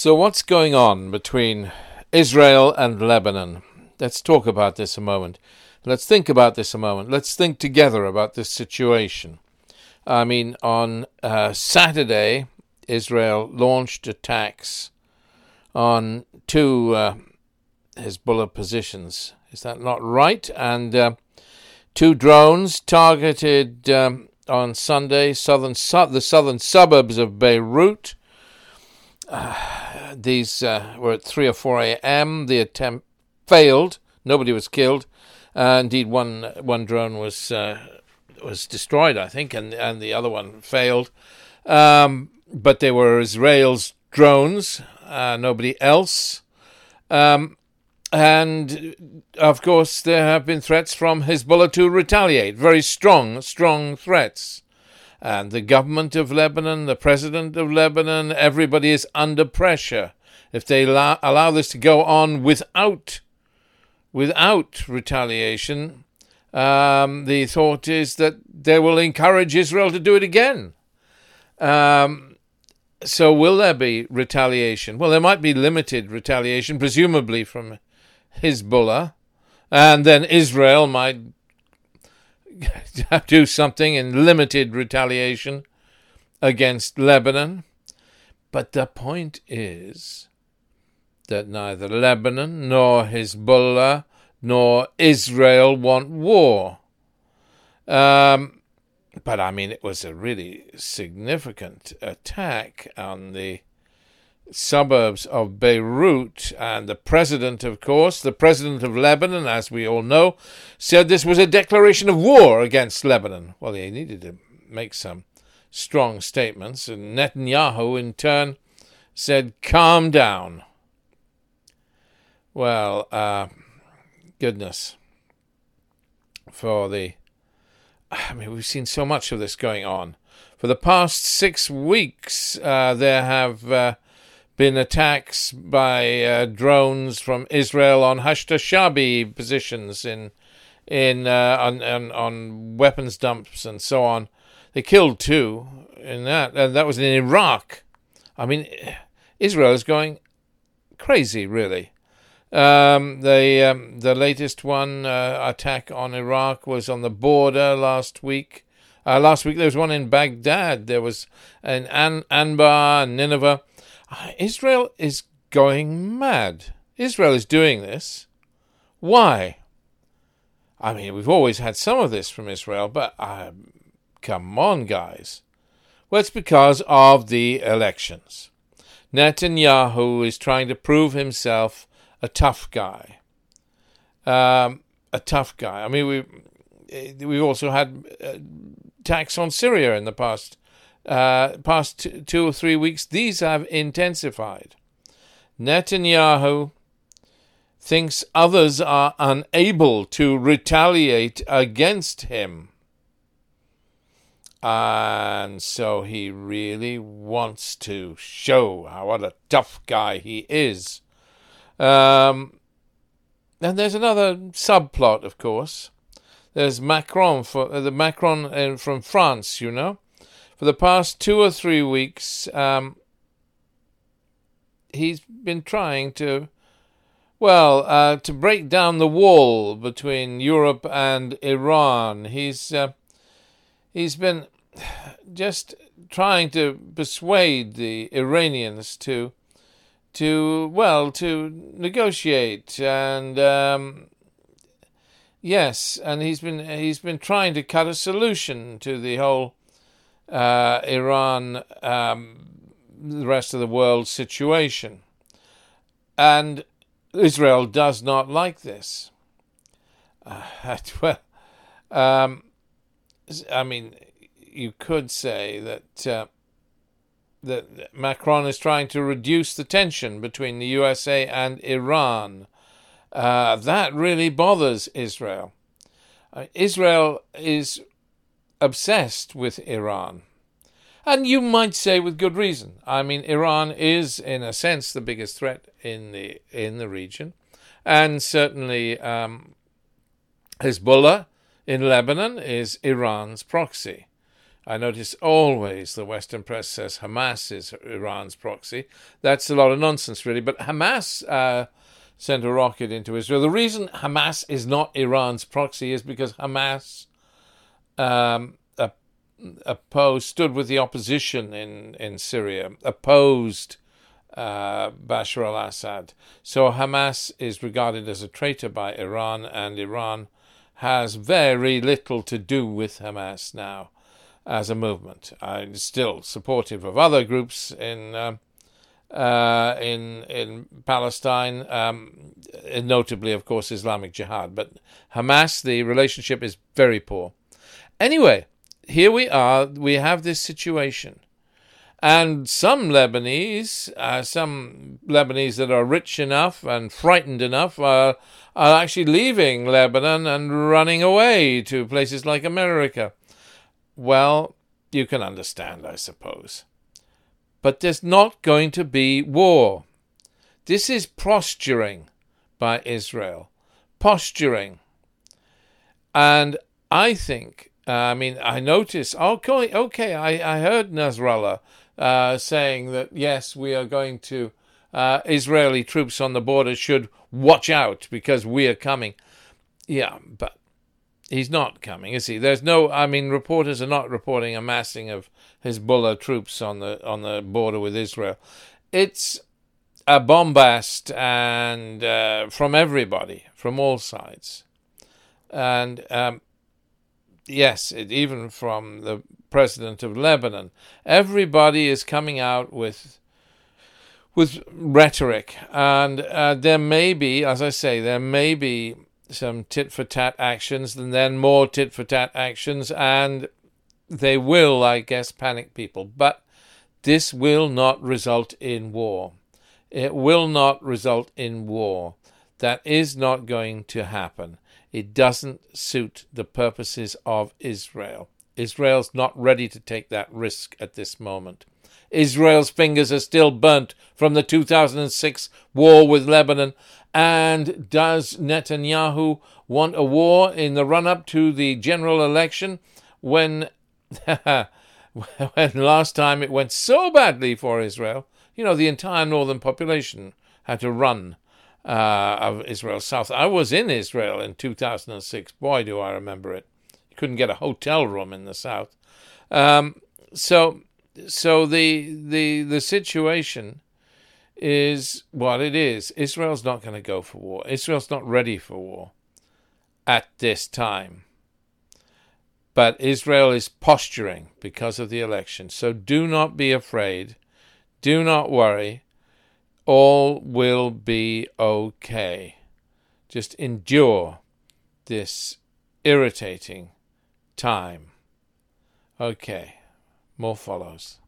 So, what's going on between Israel and Lebanon? Let's talk about this a moment. Let's think about this a moment. Let's think together about this situation. I mean, on uh, Saturday, Israel launched attacks on two uh, Hezbollah positions. Is that not right? And uh, two drones targeted um, on Sunday southern su- the southern suburbs of Beirut. Uh, these uh, were at 3 or 4 a.m. The attempt failed. Nobody was killed. Uh, indeed, one one drone was uh, was destroyed, I think, and and the other one failed. Um, but they were Israel's drones, uh, nobody else. Um, and of course, there have been threats from Hezbollah to retaliate, very strong, strong threats. And the government of Lebanon, the president of Lebanon, everybody is under pressure. If they allow, allow this to go on without, without retaliation, um, the thought is that they will encourage Israel to do it again. Um, so, will there be retaliation? Well, there might be limited retaliation, presumably from Hezbollah, and then Israel might do something in limited retaliation against Lebanon. But the point is that neither Lebanon nor Hezbollah nor Israel want war. Um, but I mean, it was a really significant attack on the suburbs of Beirut. And the president, of course, the president of Lebanon, as we all know, said this was a declaration of war against Lebanon. Well, he needed to make some strong statements. And Netanyahu, in turn, said, calm down. Well, uh, goodness. For the. I mean, we've seen so much of this going on. For the past six weeks, uh, there have uh, been attacks by uh, drones from Israel on Hashd ash-Shaabi positions in in uh, on, on, on weapons dumps and so on. They killed two in that, and that was in Iraq. I mean, Israel is going crazy, really. Um, the um, the latest one uh, attack on Iraq was on the border last week. Uh, last week there was one in Baghdad. There was in An- Anbar and Nineveh. Israel is going mad. Israel is doing this. Why? I mean, we've always had some of this from Israel, but uh, come on, guys. Well, it's because of the elections. Netanyahu is trying to prove himself a tough guy. Um, a tough guy. I mean, we we've also had uh, attacks on Syria in the past uh, past two or three weeks, these have intensified. Netanyahu thinks others are unable to retaliate against him. And so he really wants to show how what a tough guy he is. Um, and there's another subplot, of course. There's Macron for uh, the Macron uh, from France, you know for the past two or three weeks, um, he's been trying to, well, uh, to break down the wall between Europe and Iran. He's uh, he's been just trying to persuade the Iranians to to well to negotiate and um, yes, and he's been he's been trying to cut a solution to the whole uh, Iran, um, the rest of the world situation. And Israel does not like this. Uh, well, um, I mean, you could say that uh, that Macron is trying to reduce the tension between the USA and Iran. Uh, that really bothers Israel. Uh, Israel is obsessed with Iran. And you might say with good reason. I mean, Iran is, in a sense, the biggest threat in the in the region, and certainly um, Hezbollah in Lebanon is Iran's proxy. I notice always the Western press says Hamas is Iran's proxy. That's a lot of nonsense, really. But Hamas uh, sent a rocket into Israel. The reason Hamas is not Iran's proxy is because Hamas um, opposed, stood with the opposition in, in Syria, opposed uh, Bashar al Assad. So Hamas is regarded as a traitor by Iran, and Iran has very little to do with Hamas now as a movement. I'm still supportive of other groups in. Uh, uh, in in Palestine, um, notably, of course, Islamic Jihad. But Hamas, the relationship is very poor. Anyway, here we are. We have this situation, and some Lebanese, uh, some Lebanese that are rich enough and frightened enough, are are actually leaving Lebanon and running away to places like America. Well, you can understand, I suppose. But there's not going to be war. This is posturing by Israel. Posturing. And I think, I mean, I notice, okay, okay I, I heard Nasrallah uh, saying that, yes, we are going to, uh, Israeli troops on the border should watch out because we are coming. Yeah, but he's not coming, is he? There's no. I mean, reporters are not reporting a massing of Hezbollah troops on the on the border with Israel. It's a bombast and uh, from everybody, from all sides, and um, yes, it, even from the president of Lebanon. Everybody is coming out with with rhetoric, and uh, there may be, as I say, there may be some tit for tat actions and then more tit for tat actions, and they will, I guess, panic people. But this will not result in war. It will not result in war. That is not going to happen. It doesn't suit the purposes of Israel. Israel's not ready to take that risk at this moment. Israel's fingers are still burnt from the 2006 war with Lebanon, and does Netanyahu want a war in the run up to the general election when, when last time it went so badly for Israel? You know, the entire northern population had to run uh, of Israel south. I was in Israel in 2006. Boy, do I remember it. You couldn't get a hotel room in the south. Um, so, so the the the situation is what it is. Israel's not going to go for war. Israel's not ready for war at this time. But Israel is posturing because of the election. So do not be afraid. Do not worry. All will be okay. Just endure this irritating time. Okay, more follows.